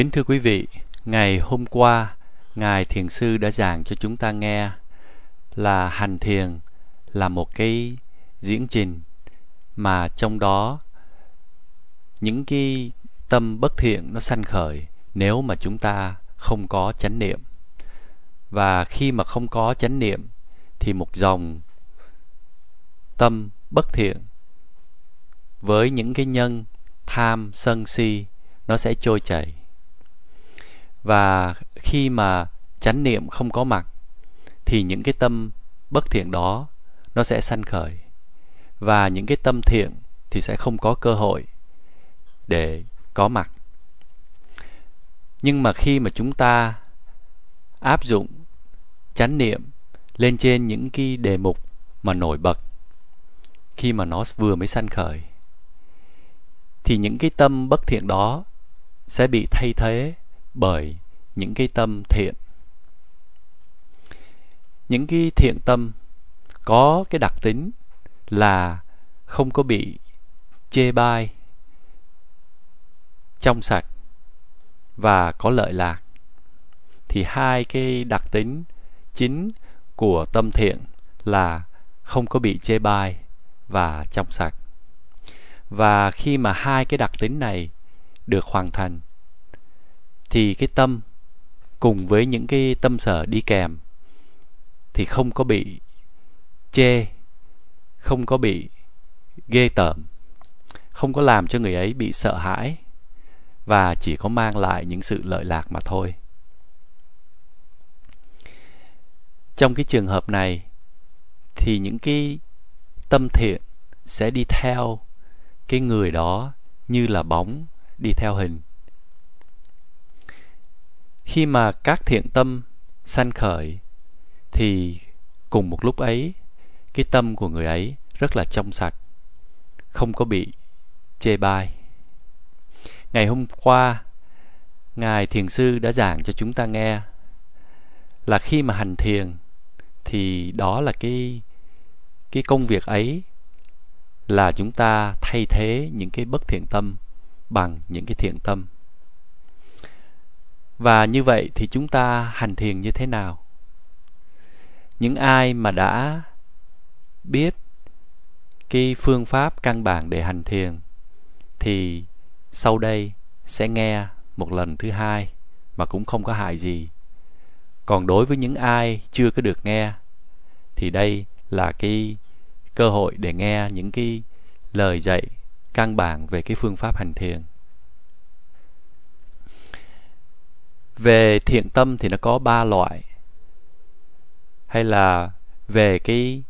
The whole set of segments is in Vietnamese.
Kính thưa quý vị, ngày hôm qua, Ngài Thiền Sư đã giảng cho chúng ta nghe là hành thiền là một cái diễn trình mà trong đó những cái tâm bất thiện nó sanh khởi nếu mà chúng ta không có chánh niệm. Và khi mà không có chánh niệm thì một dòng tâm bất thiện với những cái nhân tham sân si nó sẽ trôi chảy và khi mà chánh niệm không có mặt, thì những cái tâm bất thiện đó nó sẽ sanh khởi. Và những cái tâm thiện thì sẽ không có cơ hội để có mặt. Nhưng mà khi mà chúng ta áp dụng chánh niệm lên trên những cái đề mục mà nổi bật, khi mà nó vừa mới sanh khởi, thì những cái tâm bất thiện đó sẽ bị thay thế bởi những cái tâm thiện. Những cái thiện tâm có cái đặc tính là không có bị chê bai trong sạch và có lợi lạc. Thì hai cái đặc tính chính của tâm thiện là không có bị chê bai và trong sạch. Và khi mà hai cái đặc tính này được hoàn thành thì cái tâm cùng với những cái tâm sở đi kèm thì không có bị chê, không có bị ghê tởm, không có làm cho người ấy bị sợ hãi và chỉ có mang lại những sự lợi lạc mà thôi. Trong cái trường hợp này thì những cái tâm thiện sẽ đi theo cái người đó như là bóng đi theo hình khi mà các thiện tâm sanh khởi, thì cùng một lúc ấy, cái tâm của người ấy rất là trong sạch, không có bị chê bai. Ngày hôm qua, ngài thiền sư đã giảng cho chúng ta nghe là khi mà hành thiền, thì đó là cái cái công việc ấy là chúng ta thay thế những cái bất thiện tâm bằng những cái thiện tâm và như vậy thì chúng ta hành thiền như thế nào? Những ai mà đã biết cái phương pháp căn bản để hành thiền thì sau đây sẽ nghe một lần thứ hai mà cũng không có hại gì. Còn đối với những ai chưa có được nghe thì đây là cái cơ hội để nghe những cái lời dạy căn bản về cái phương pháp hành thiền. Về thiện tâm thì nó có ba loại. Hay là về cái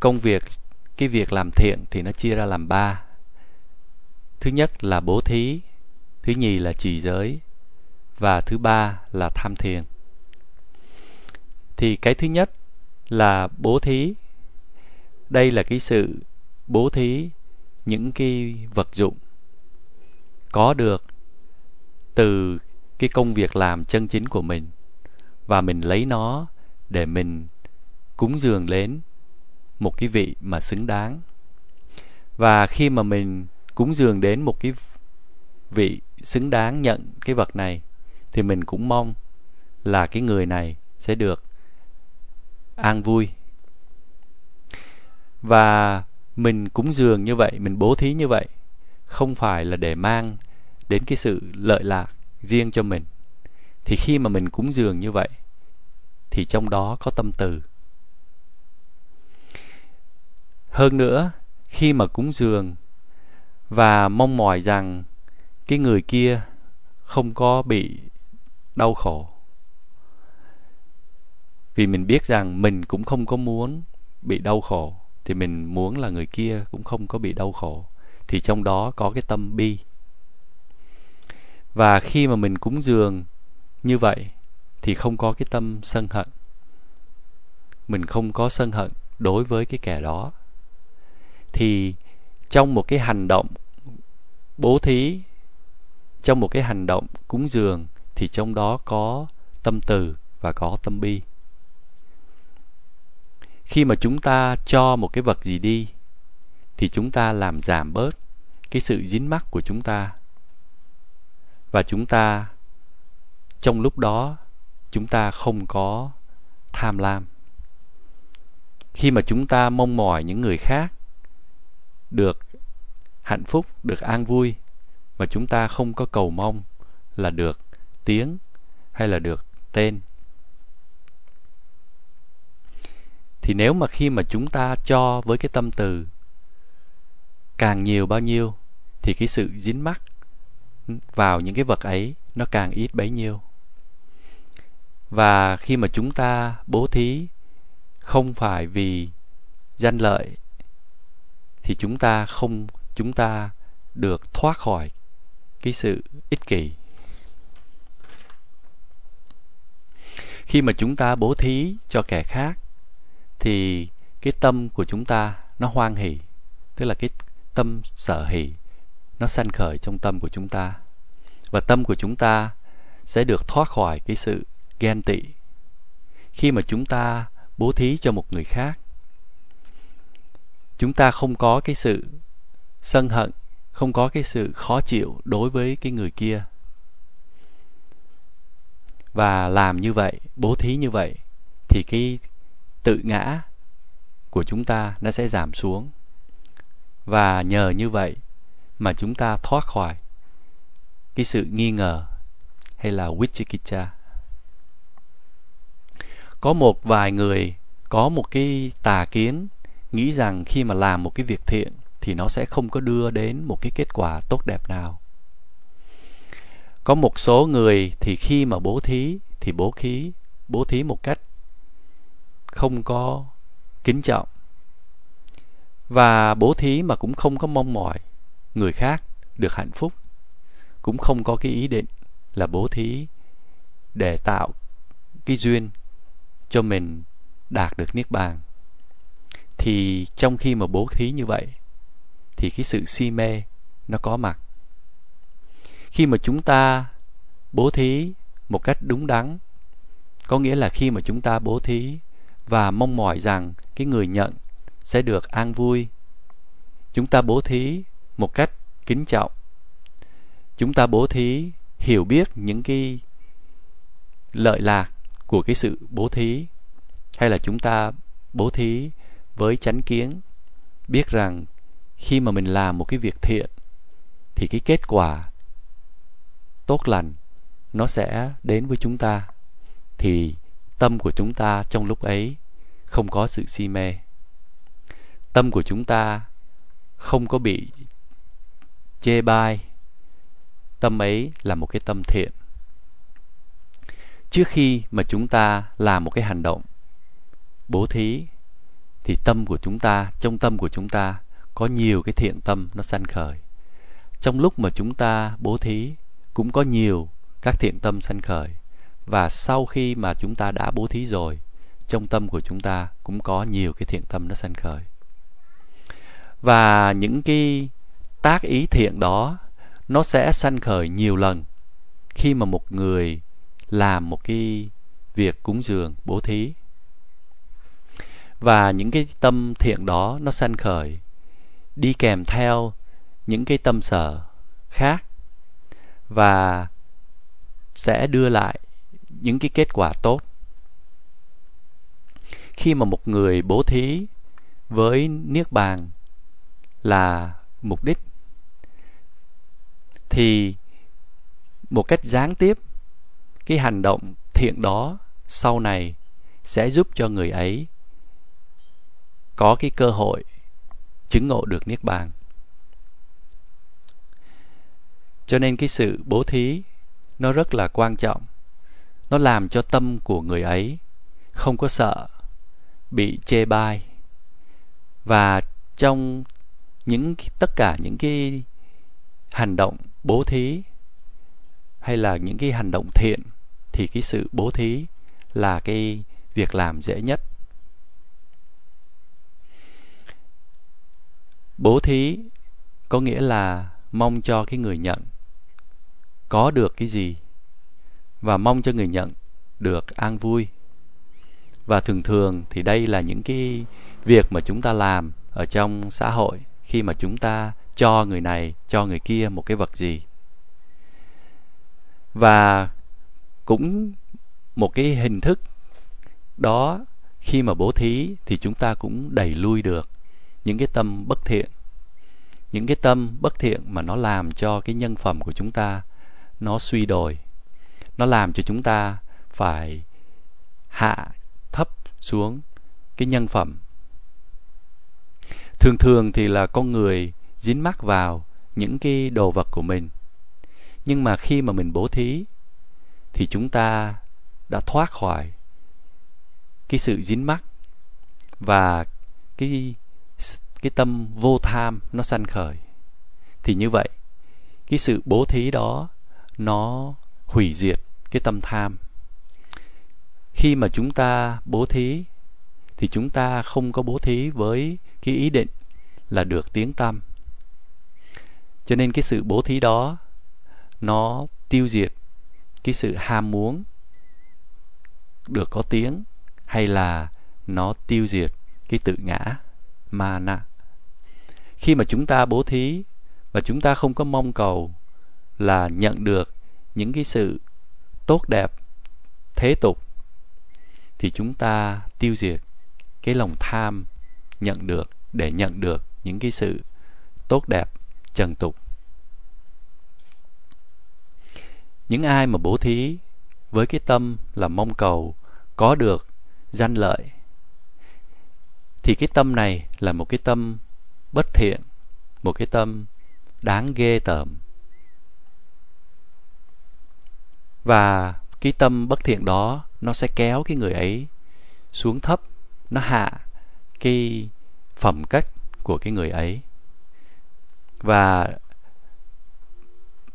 công việc, cái việc làm thiện thì nó chia ra làm ba. Thứ nhất là bố thí, thứ nhì là trì giới, và thứ ba là tham thiền. Thì cái thứ nhất là bố thí. Đây là cái sự bố thí những cái vật dụng có được từ cái công việc làm chân chính của mình. Và mình lấy nó để mình cúng dường đến một cái vị mà xứng đáng. Và khi mà mình cúng dường đến một cái vị xứng đáng nhận cái vật này, thì mình cũng mong là cái người này sẽ được an vui. Và mình cúng dường như vậy, mình bố thí như vậy, không phải là để mang đến cái sự lợi lạc riêng cho mình. Thì khi mà mình cúng dường như vậy, thì trong đó có tâm từ. Hơn nữa, khi mà cúng dường và mong mỏi rằng cái người kia không có bị đau khổ, vì mình biết rằng mình cũng không có muốn bị đau khổ, thì mình muốn là người kia cũng không có bị đau khổ, thì trong đó có cái tâm bi và khi mà mình cúng dường như vậy thì không có cái tâm sân hận. Mình không có sân hận đối với cái kẻ đó. Thì trong một cái hành động bố thí, trong một cái hành động cúng dường thì trong đó có tâm từ và có tâm bi. Khi mà chúng ta cho một cái vật gì đi thì chúng ta làm giảm bớt cái sự dính mắc của chúng ta và chúng ta, trong lúc đó, chúng ta không có tham lam. Khi mà chúng ta mong mỏi những người khác được hạnh phúc, được an vui, mà chúng ta không có cầu mong là được tiếng hay là được tên, thì nếu mà khi mà chúng ta cho với cái tâm từ càng nhiều bao nhiêu, thì cái sự dính mắc vào những cái vật ấy, nó càng ít bấy nhiêu. Và khi mà chúng ta bố thí không phải vì danh lợi, thì chúng ta không, chúng ta được thoát khỏi cái sự ích kỷ. Khi mà chúng ta bố thí cho kẻ khác, thì cái tâm của chúng ta nó hoan hỷ, tức là cái tâm sở hỷ nó sanh khởi trong tâm của chúng ta. Và tâm của chúng ta sẽ được thoát khỏi cái sự ghen tị khi mà chúng ta bố thí cho một người khác. Chúng ta không có cái sự sân hận, không có cái sự khó chịu đối với cái người kia. Và làm như vậy, bố thí như vậy, thì cái tự ngã của chúng ta nó sẽ giảm xuống. Và nhờ như vậy mà chúng ta thoát khỏi. Cái sự nghi ngờ hay là wichikicha. có một vài người có một cái tà kiến, nghĩ rằng khi mà làm một cái việc thiện thì nó sẽ không có đưa đến một cái kết quả tốt đẹp nào. Có một số người thì khi mà bố thí thì bố khí, bố thí một cách không có kính trọng. Và bố thí mà cũng không có mong mỏi người khác được hạnh phúc. Cũng không có cái ý định là bố thí để tạo cái duyên cho mình đạt được niết bàn. Thì trong khi mà bố thí như vậy, thì cái sự si mê nó có mặt. Khi mà chúng ta bố thí một cách đúng đắn, có nghĩa là khi mà chúng ta bố thí và mong mỏi rằng cái người nhận sẽ được an vui, chúng ta bố thí một cách kính trọng. Chúng ta bố thí hiểu biết những cái lợi lạc của cái sự bố thí, hay là chúng ta bố thí với chánh kiến, biết rằng khi mà mình làm một cái việc thiện thì cái kết quả tốt lành nó sẽ đến với chúng ta, thì tâm của chúng ta trong lúc ấy không có sự si mê. Tâm của chúng ta không có bị chê bai. Tâm ấy là một cái tâm thiện. Trước khi mà chúng ta làm một cái hành động bố thí, thì tâm của chúng ta, trong tâm của chúng ta có nhiều cái thiện tâm nó sanh khởi. Trong lúc mà chúng ta bố thí, cũng có nhiều các thiện tâm sanh khởi. Và sau khi mà chúng ta đã bố thí rồi, trong tâm của chúng ta cũng có nhiều cái thiện tâm nó sanh khởi. Và những cái tác ý thiện đó, nó sẽ sanh khởi nhiều lần khi mà một người làm một cái việc cúng dường, bố thí. Và những cái tâm thiện đó nó sanh khởi đi kèm theo những cái tâm sở khác và sẽ đưa lại những cái kết quả tốt. Khi mà một người bố thí với niết bàn là mục đích thì một cách gián tiếp, cái hành động thiện đó sau này sẽ giúp cho người ấy có cái cơ hội chứng ngộ được niết bàn. Cho nên cái sự bố thí nó rất là quan trọng. Nó làm cho tâm của người ấy không có sợ bị chê bai. Và trong những tất cả những cái hành động bố thí hay là những cái hành động thiện thì cái sự bố thí là cái việc làm dễ nhất. Bố thí có nghĩa là mong cho cái người nhận có được cái gì và mong cho người nhận được an vui. Và thường thường thì đây là những cái việc mà chúng ta làm ở trong xã hội khi mà chúng ta cho người này, cho người kia một cái vật gì. Và cũng một cái hình thức đó, khi mà bố thí thì chúng ta cũng đẩy lui được những cái tâm bất thiện. Những cái tâm bất thiện mà nó làm cho cái nhân phẩm của chúng ta nó suy đồi. Nó làm cho chúng ta phải hạ thấp xuống cái nhân phẩm. Thường thường thì là con người dính mắc vào những cái đồ vật của mình. Nhưng mà khi mà mình bố thí, thì chúng ta đã thoát khỏi cái sự dính mắc và cái cái tâm vô tham nó sanh khởi. Thì như vậy, cái sự bố thí đó nó hủy diệt cái tâm tham. Khi mà chúng ta bố thí, thì chúng ta không có bố thí với cái ý định là được tiếng tâm cho nên cái sự bố thí đó, nó tiêu diệt cái sự ham muốn được có tiếng hay là nó tiêu diệt cái tự ngã, mana. Khi mà chúng ta bố thí và chúng ta không có mong cầu là nhận được những cái sự tốt đẹp, thế tục, thì chúng ta tiêu diệt cái lòng tham nhận được để nhận được những cái sự tốt đẹp trần tục. Những ai mà bố thí với cái tâm là mong cầu có được danh lợi, thì cái tâm này là một cái tâm bất thiện, một cái tâm đáng ghê tởm. Và cái tâm bất thiện đó, nó sẽ kéo cái người ấy xuống thấp, nó hạ cái phẩm cách của cái người ấy và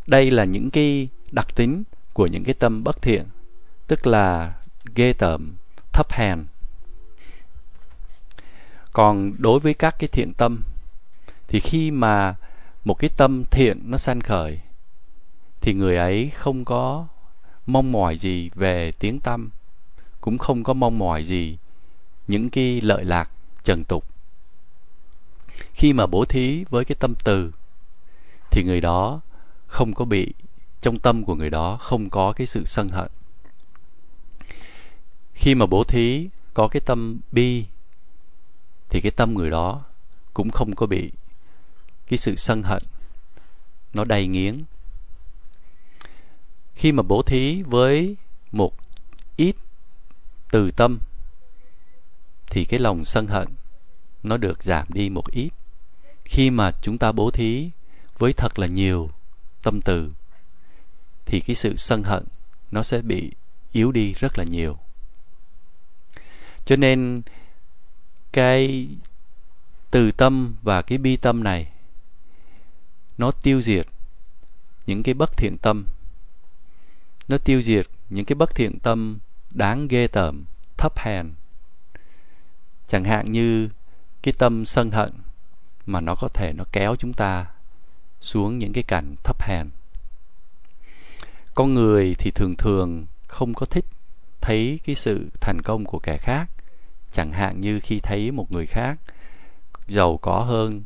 đây là những cái đặc tính của những cái tâm bất thiện, tức là ghê tởm, thấp hèn. Còn đối với các cái thiện tâm, thì khi mà một cái tâm thiện nó sanh khởi, thì người ấy không có mong mỏi gì về tiếng tâm, cũng không có mong mỏi gì những cái lợi lạc, trần tục khi mà bố thí với cái tâm từ, thì người đó không có bị, trong tâm của người đó không có cái sự sân hận. Khi mà bố thí có cái tâm bi, thì cái tâm người đó cũng không có bị cái sự sân hận, nó đầy nghiến. Khi mà bố thí với một ít từ tâm, thì cái lòng sân hận nó được giảm đi một ít. Khi mà chúng ta bố thí với thật là nhiều tâm từ, thì cái sự sân hận nó sẽ bị yếu đi rất là nhiều. Cho nên cái từ tâm và cái bi tâm này, nó tiêu diệt những cái bất thiện tâm. Nó tiêu diệt những cái bất thiện tâm đáng ghê tởm, thấp hèn. Chẳng hạn như cái tâm sân hận mà nó có thể nó kéo chúng ta xuống những cái cảnh thấp hèn. Con người thì thường thường không có thích thấy cái sự thành công của kẻ khác, chẳng hạn như khi thấy một người khác giàu có hơn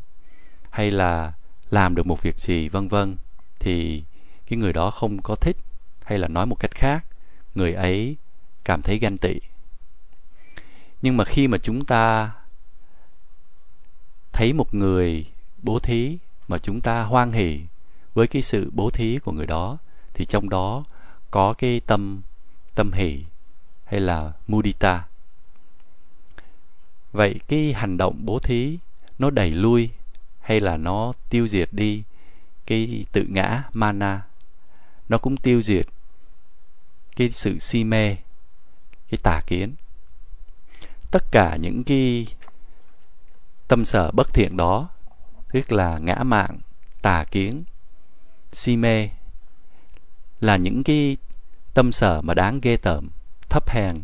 hay là làm được một việc gì, vân vân, thì cái người đó không có thích hay là nói một cách khác, người ấy cảm thấy ganh tị. Nhưng mà khi mà chúng ta thấy một người bố thí mà chúng ta hoan hỷ với cái sự bố thí của người đó, thì trong đó có cái tâm tâm hỷ hay là mudita. Vậy cái hành động bố thí nó đẩy lui hay là nó tiêu diệt đi cái tự ngã mana? Nó cũng tiêu diệt cái sự si mê, cái tà kiến. Tất cả những cái tâm sở bất thiện đó, tức là ngã mạng, tà kiến, si mê, là những cái tâm sở mà đáng ghê tởm, thấp hèn.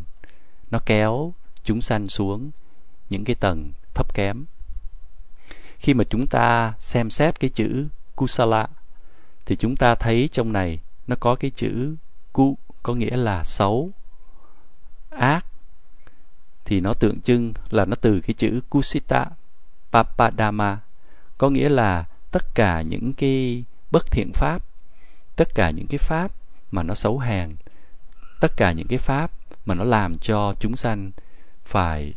Nó kéo chúng sanh xuống những cái tầng thấp kém. Khi mà chúng ta xem xét cái chữ kusala, thì chúng ta thấy trong này nó có cái chữ ku, có nghĩa là xấu, ác. Thì nó tượng trưng là nó từ cái chữ kusita papadama. Có nghĩa là tất cả những cái bất thiện pháp, tất cả những cái pháp mà nó xấu hèn, tất cả những cái pháp mà nó làm cho chúng sanh phải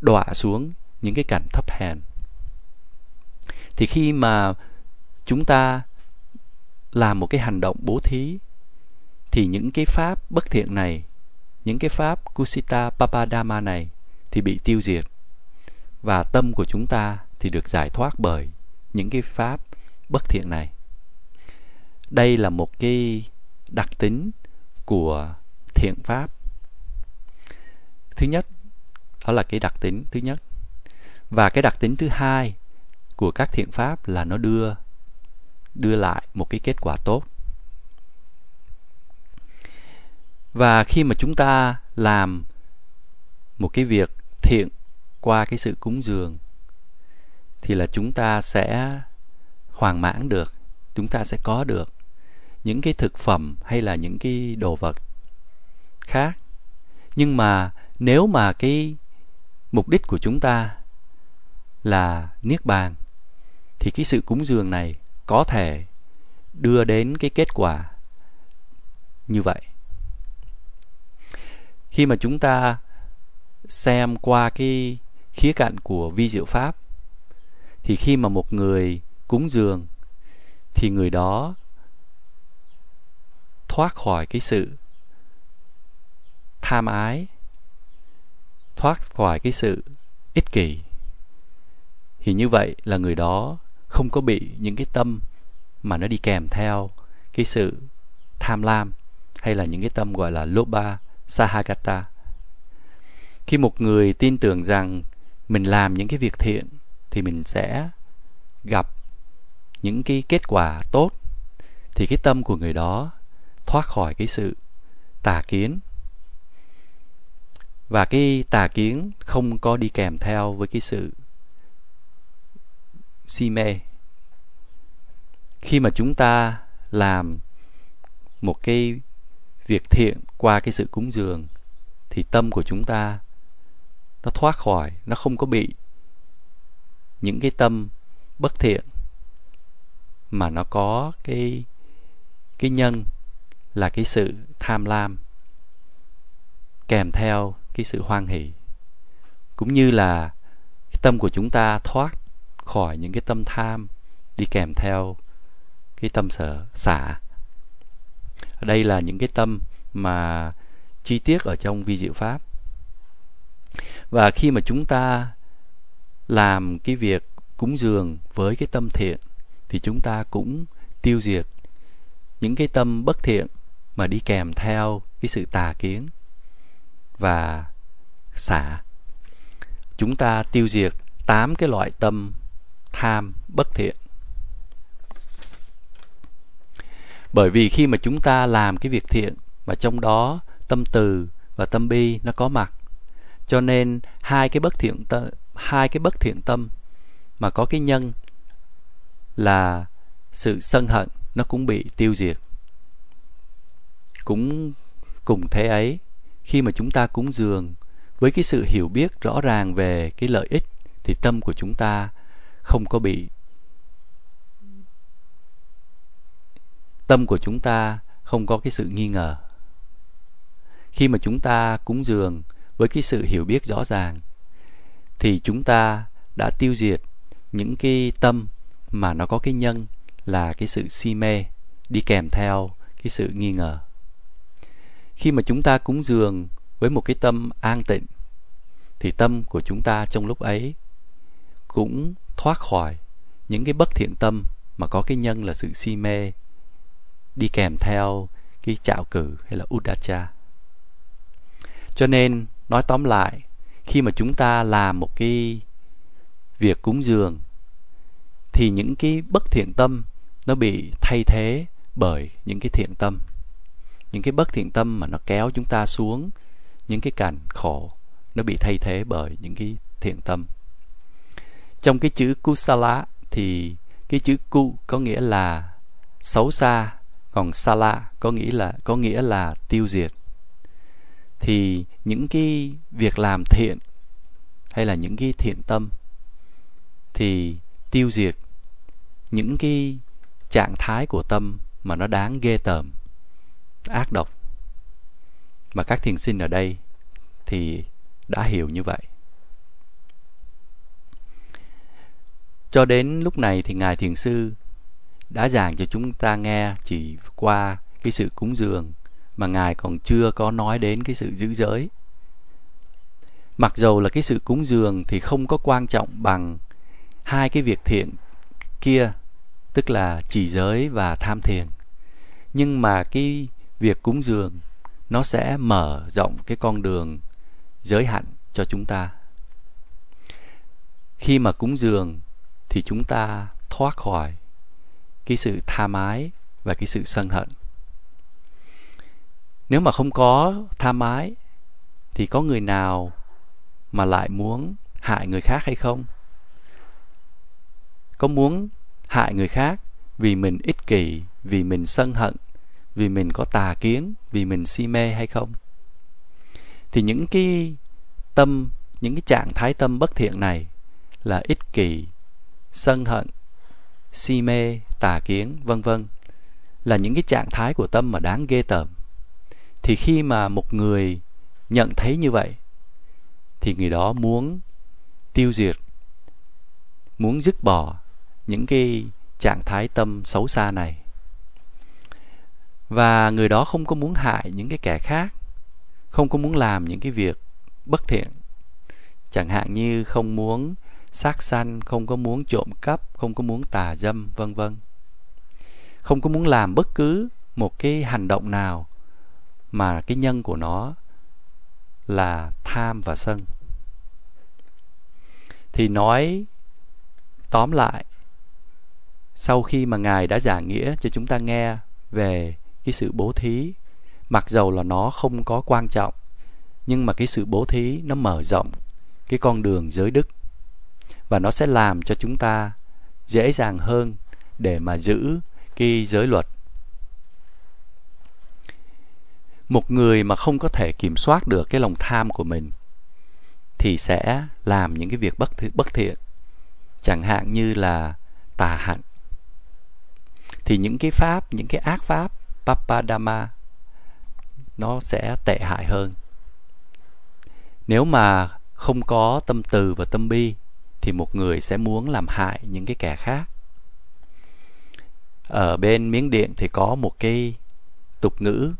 đọa xuống những cái cảnh thấp hèn. Thì khi mà chúng ta làm một cái hành động bố thí, thì những cái pháp bất thiện này, những cái pháp kusita papadama này thì bị tiêu diệt và tâm của chúng ta thì được giải thoát bởi những cái pháp bất thiện này. Đây là một cái đặc tính của thiện pháp. Thứ nhất, đó là cái đặc tính thứ nhất. Và cái đặc tính thứ hai của các thiện pháp là nó đưa đưa lại một cái kết quả tốt. Và khi mà chúng ta làm một cái việc thiện qua cái sự cúng dường, thì là chúng ta sẽ hoàn mãn được, chúng ta sẽ có được những cái thực phẩm hay là những cái đồ vật khác. Nhưng mà nếu mà cái mục đích của chúng ta là niết bàn, thì cái sự cúng dường này có thể đưa đến cái kết quả như vậy. Khi mà chúng ta xem qua cái khía cạnh của vi diệu pháp, thì khi mà một người cúng dường, thì người đó thoát khỏi cái sự tham ái, thoát khỏi cái sự ích kỷ. Thì như vậy là người đó không có bị những cái tâm mà nó đi kèm theo cái sự tham lam hay là những cái tâm gọi là loba sahagata. Khi một người tin tưởng rằng mình làm những cái việc thiện thì mình sẽ gặp những cái kết quả tốt, thì cái tâm của người đó thoát khỏi cái sự tà kiến. Và cái tà kiến không có đi kèm theo với cái sự si mê. Khi mà chúng ta làm một cái việc thiện qua cái sự cúng dường, thì tâm của chúng ta nó thoát khỏi, nó không có bị những cái tâm bất thiện, mà nó có cái cái nhân là cái sự tham lam kèm theo cái sự hoan hỷ. Cũng như là cái tâm của chúng ta thoát khỏi những cái tâm tham đi kèm theo cái tâm sở, xả. Đây là những cái tâm mà chi tiết ở trong vi diệu pháp và khi mà chúng ta làm cái việc cúng dường với cái tâm thiện, thì chúng ta cũng tiêu diệt những cái tâm bất thiện mà đi kèm theo cái sự tà kiến và xả. Chúng ta tiêu diệt tám cái loại tâm tham bất thiện. Bởi vì khi mà chúng ta làm cái việc thiện mà trong đó tâm từ và tâm bi nó có mặt cho nên hai cái bất thiện tâm, hai cái bất thiện tâm mà có cái nhân là sự sân hận nó cũng bị tiêu diệt. Cũng cùng thế ấy khi mà chúng ta cúng dường với cái sự hiểu biết rõ ràng về cái lợi ích thì tâm của chúng ta không có bị tâm của chúng ta không có cái sự nghi ngờ. Khi mà chúng ta cúng dường với cái sự hiểu biết rõ ràng, thì chúng ta đã tiêu diệt những cái tâm mà nó có cái nhân là cái sự si mê, đi kèm theo cái sự nghi ngờ. Khi mà chúng ta cúng dường với một cái tâm an tịnh, thì tâm của chúng ta trong lúc ấy cũng thoát khỏi những cái bất thiện tâm mà có cái nhân là sự si mê, đi kèm theo cái trạo cử hay là udacha. Cho nên nói tóm lại, khi mà chúng ta làm một cái việc cúng dường, thì những cái bất thiện tâm nó bị thay thế bởi những cái thiện tâm. Những cái bất thiện tâm mà nó kéo chúng ta xuống, những cái cảnh khổ nó bị thay thế bởi những cái thiện tâm. Trong cái chữ kusala thì cái chữ ku có nghĩa là xấu xa, còn sala có nghĩa là, có nghĩa là tiêu diệt. Thì những cái việc làm thiện hay là những cái thiện tâm thì tiêu diệt những cái trạng thái của tâm mà nó đáng ghê tởm, ác độc. Mà các thiền sinh ở đây thì đã hiểu như vậy. Cho đến lúc này thì ngài thiền sư đã giảng cho chúng ta nghe chỉ qua cái sự cúng dường mà ngài còn chưa có nói đến cái sự giữ giới. Mặc dầu là cái sự cúng dường thì không có quan trọng bằng hai cái việc thiện kia, tức là trì giới và tham thiền. Nhưng mà cái việc cúng dường, nó sẽ mở rộng cái con đường giới hạn cho chúng ta. Khi mà cúng dường thì chúng ta thoát khỏi cái sự tha mái và cái sự sân hận nếu mà không có tha mái, thì có người nào mà lại muốn hại người khác hay không? Có muốn hại người khác vì mình ích kỷ, vì mình sân hận, vì mình có tà kiến, vì mình si mê hay không? Thì những cái tâm, những cái trạng thái tâm bất thiện này là ích kỷ, sân hận, si mê, tà kiến, vân vân là những cái trạng thái của tâm mà đáng ghê tởm thì khi mà một người nhận thấy như vậy, thì người đó muốn tiêu diệt, muốn dứt bỏ những cái trạng thái tâm xấu xa này. Và người đó không có muốn hại những cái kẻ khác, không có muốn làm những cái việc bất thiện. Chẳng hạn như không muốn sát sanh, không có muốn trộm cắp, không có muốn tà dâm, vân vân. Không có muốn làm bất cứ một cái hành động nào mà cái nhân của nó là tham và sân. Thì nói tóm lại, sau khi mà ngài đã giảng nghĩa cho chúng ta nghe về cái sự bố thí, mặc dầu là nó không có quan trọng, nhưng mà cái sự bố thí nó mở rộng cái con đường giới đức và nó sẽ làm cho chúng ta dễ dàng hơn để mà giữ cái giới luật một người mà không có thể kiểm soát được cái lòng tham của mình thì sẽ làm những cái việc bất bất thiện. Chẳng hạn như là tà hạnh. Thì những cái pháp, những cái ác pháp, papadama, nó sẽ tệ hại hơn. Nếu mà không có tâm từ và tâm bi, thì một người sẽ muốn làm hại những cái kẻ khác. Ở bên miếng điện thì có một cái tục ngữ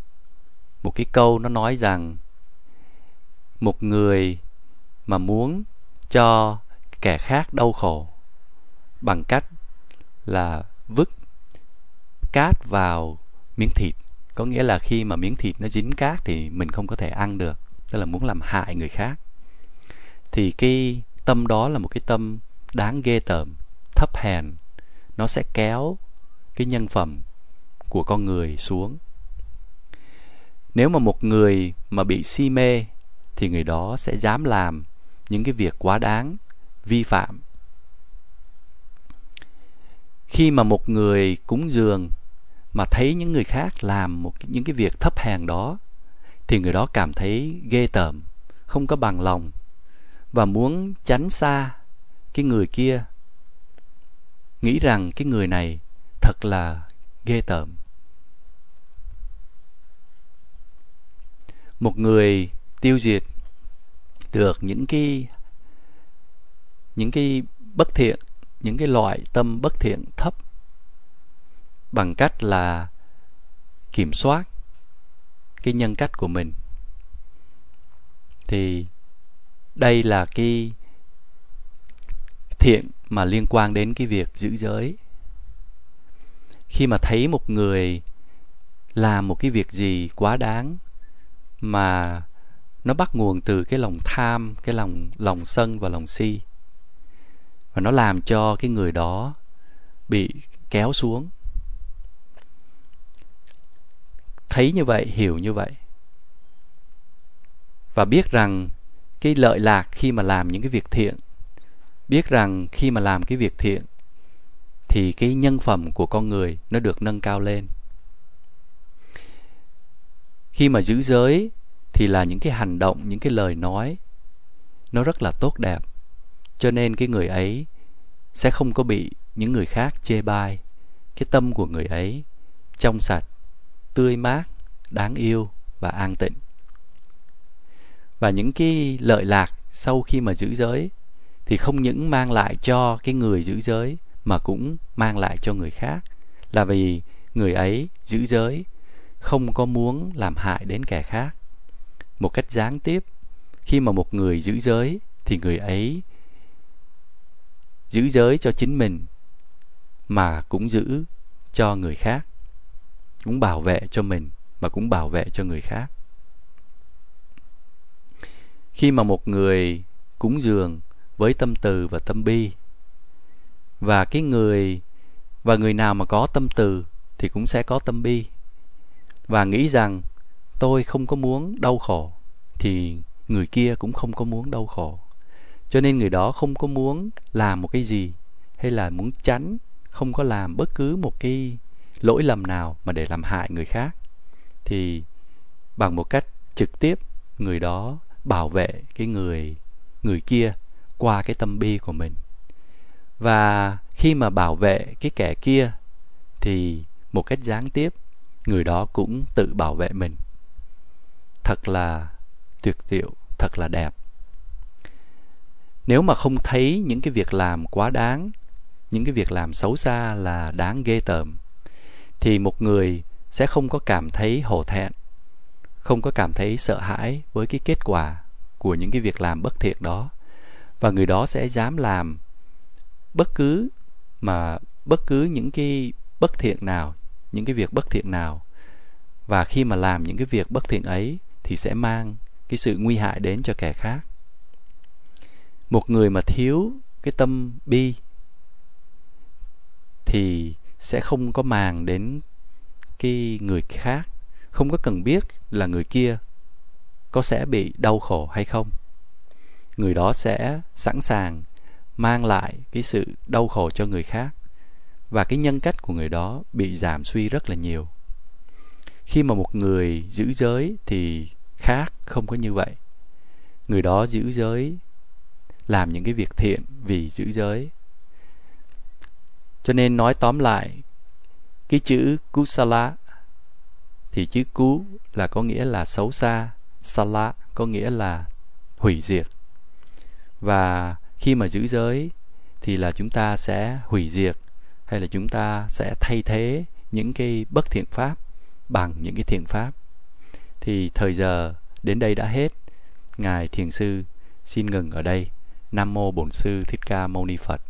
một cái câu nó nói rằng một người mà muốn cho kẻ khác đau khổ bằng cách là vứt cát vào miếng thịt. Có nghĩa là khi mà miếng thịt nó dính cát thì mình không có thể ăn được, tức là muốn làm hại người khác. Thì cái tâm đó là một cái tâm đáng ghê tởm, thấp hèn. Nó sẽ kéo cái nhân phẩm của con người xuống nếu mà một người mà bị si mê, thì người đó sẽ dám làm những cái việc quá đáng, vi phạm. Khi mà một người cúng dường mà thấy những người khác làm một những cái việc thấp hèn đó, thì người đó cảm thấy ghê tởm, không có bằng lòng và muốn tránh xa cái người kia. Nghĩ rằng cái người này thật là ghê tởm. Một người tiêu diệt được những cái những cái bất thiện, những cái loại tâm bất thiện thấp bằng cách là kiểm soát cái nhân cách của mình. Thì đây là cái thiện mà liên quan đến cái việc giữ giới. Khi mà thấy một người làm một cái việc gì quá đáng mà nó bắt nguồn từ cái lòng tham, cái lòng lòng sân và lòng si. Và nó làm cho cái người đó bị kéo xuống. Thấy như vậy, hiểu như vậy. Và biết rằng cái lợi lạc khi mà làm những cái việc thiện, biết rằng khi mà làm cái việc thiện thì cái nhân phẩm của con người nó được nâng cao lên khi mà giữ giới thì là những cái hành động, những cái lời nói, nó rất là tốt đẹp. Cho nên cái người ấy sẽ không có bị những người khác chê bai. Cái tâm của người ấy trong sạch, tươi mát, đáng yêu và an tịnh. Và những cái lợi lạc sau khi mà giữ giới thì không những mang lại cho cái người giữ giới mà cũng mang lại cho người khác. Là vì người ấy giữ giới không có muốn làm hại đến kẻ khác. Một cách gián tiếp, khi mà một người giữ giới, thì người ấy giữ giới cho chính mình, mà cũng giữ cho người khác, cũng bảo vệ cho mình, mà cũng bảo vệ cho người khác. Khi mà một người cúng dường với tâm từ và tâm bi, và cái người, và người nào mà có tâm từ thì cũng sẽ có tâm bi và nghĩ rằng tôi không có muốn đau khổ, thì người kia cũng không có muốn đau khổ. Cho nên người đó không có muốn làm một cái gì, hay là muốn tránh, không có làm bất cứ một cái lỗi lầm nào mà để làm hại người khác, thì bằng một cách trực tiếp, người đó bảo vệ cái người người kia qua cái tâm bi của mình. Và khi mà bảo vệ cái kẻ kia, thì một cách gián tiếp người đó cũng tự bảo vệ mình. Thật là tuyệt diệu, thật là đẹp. Nếu mà không thấy những cái việc làm quá đáng, những cái việc làm xấu xa là đáng ghê tởm, thì một người sẽ không có cảm thấy hổ thẹn, không có cảm thấy sợ hãi với cái kết quả của những cái việc làm bất thiện đó. Và người đó sẽ dám làm bất cứ mà bất cứ những cái bất thiện nào những cái việc bất thiện nào. Và khi mà làm những cái việc bất thiện ấy thì sẽ mang cái sự nguy hại đến cho kẻ khác. Một người mà thiếu cái tâm bi thì sẽ không có màng đến cái người khác, không có cần biết là người kia có sẽ bị đau khổ hay không. Người đó sẽ sẵn sàng mang lại cái sự đau khổ cho người khác và cái nhân cách của người đó bị giảm suy rất là nhiều. Khi mà một người giữ giới thì khác không có như vậy. Người đó giữ giới, làm những cái việc thiện vì giữ giới. Cho nên nói tóm lại, cái chữ kusala thì chữ cú là có nghĩa là xấu xa, sala có nghĩa là hủy diệt. Và khi mà giữ giới thì là chúng ta sẽ hủy diệt hay là chúng ta sẽ thay thế những cái bất thiện pháp bằng những cái thiện pháp? Thì thời giờ, đến đây đã hết. Ngài thiền sư xin ngừng ở đây. Nam mô bổn sư thích ca mâu ni phật.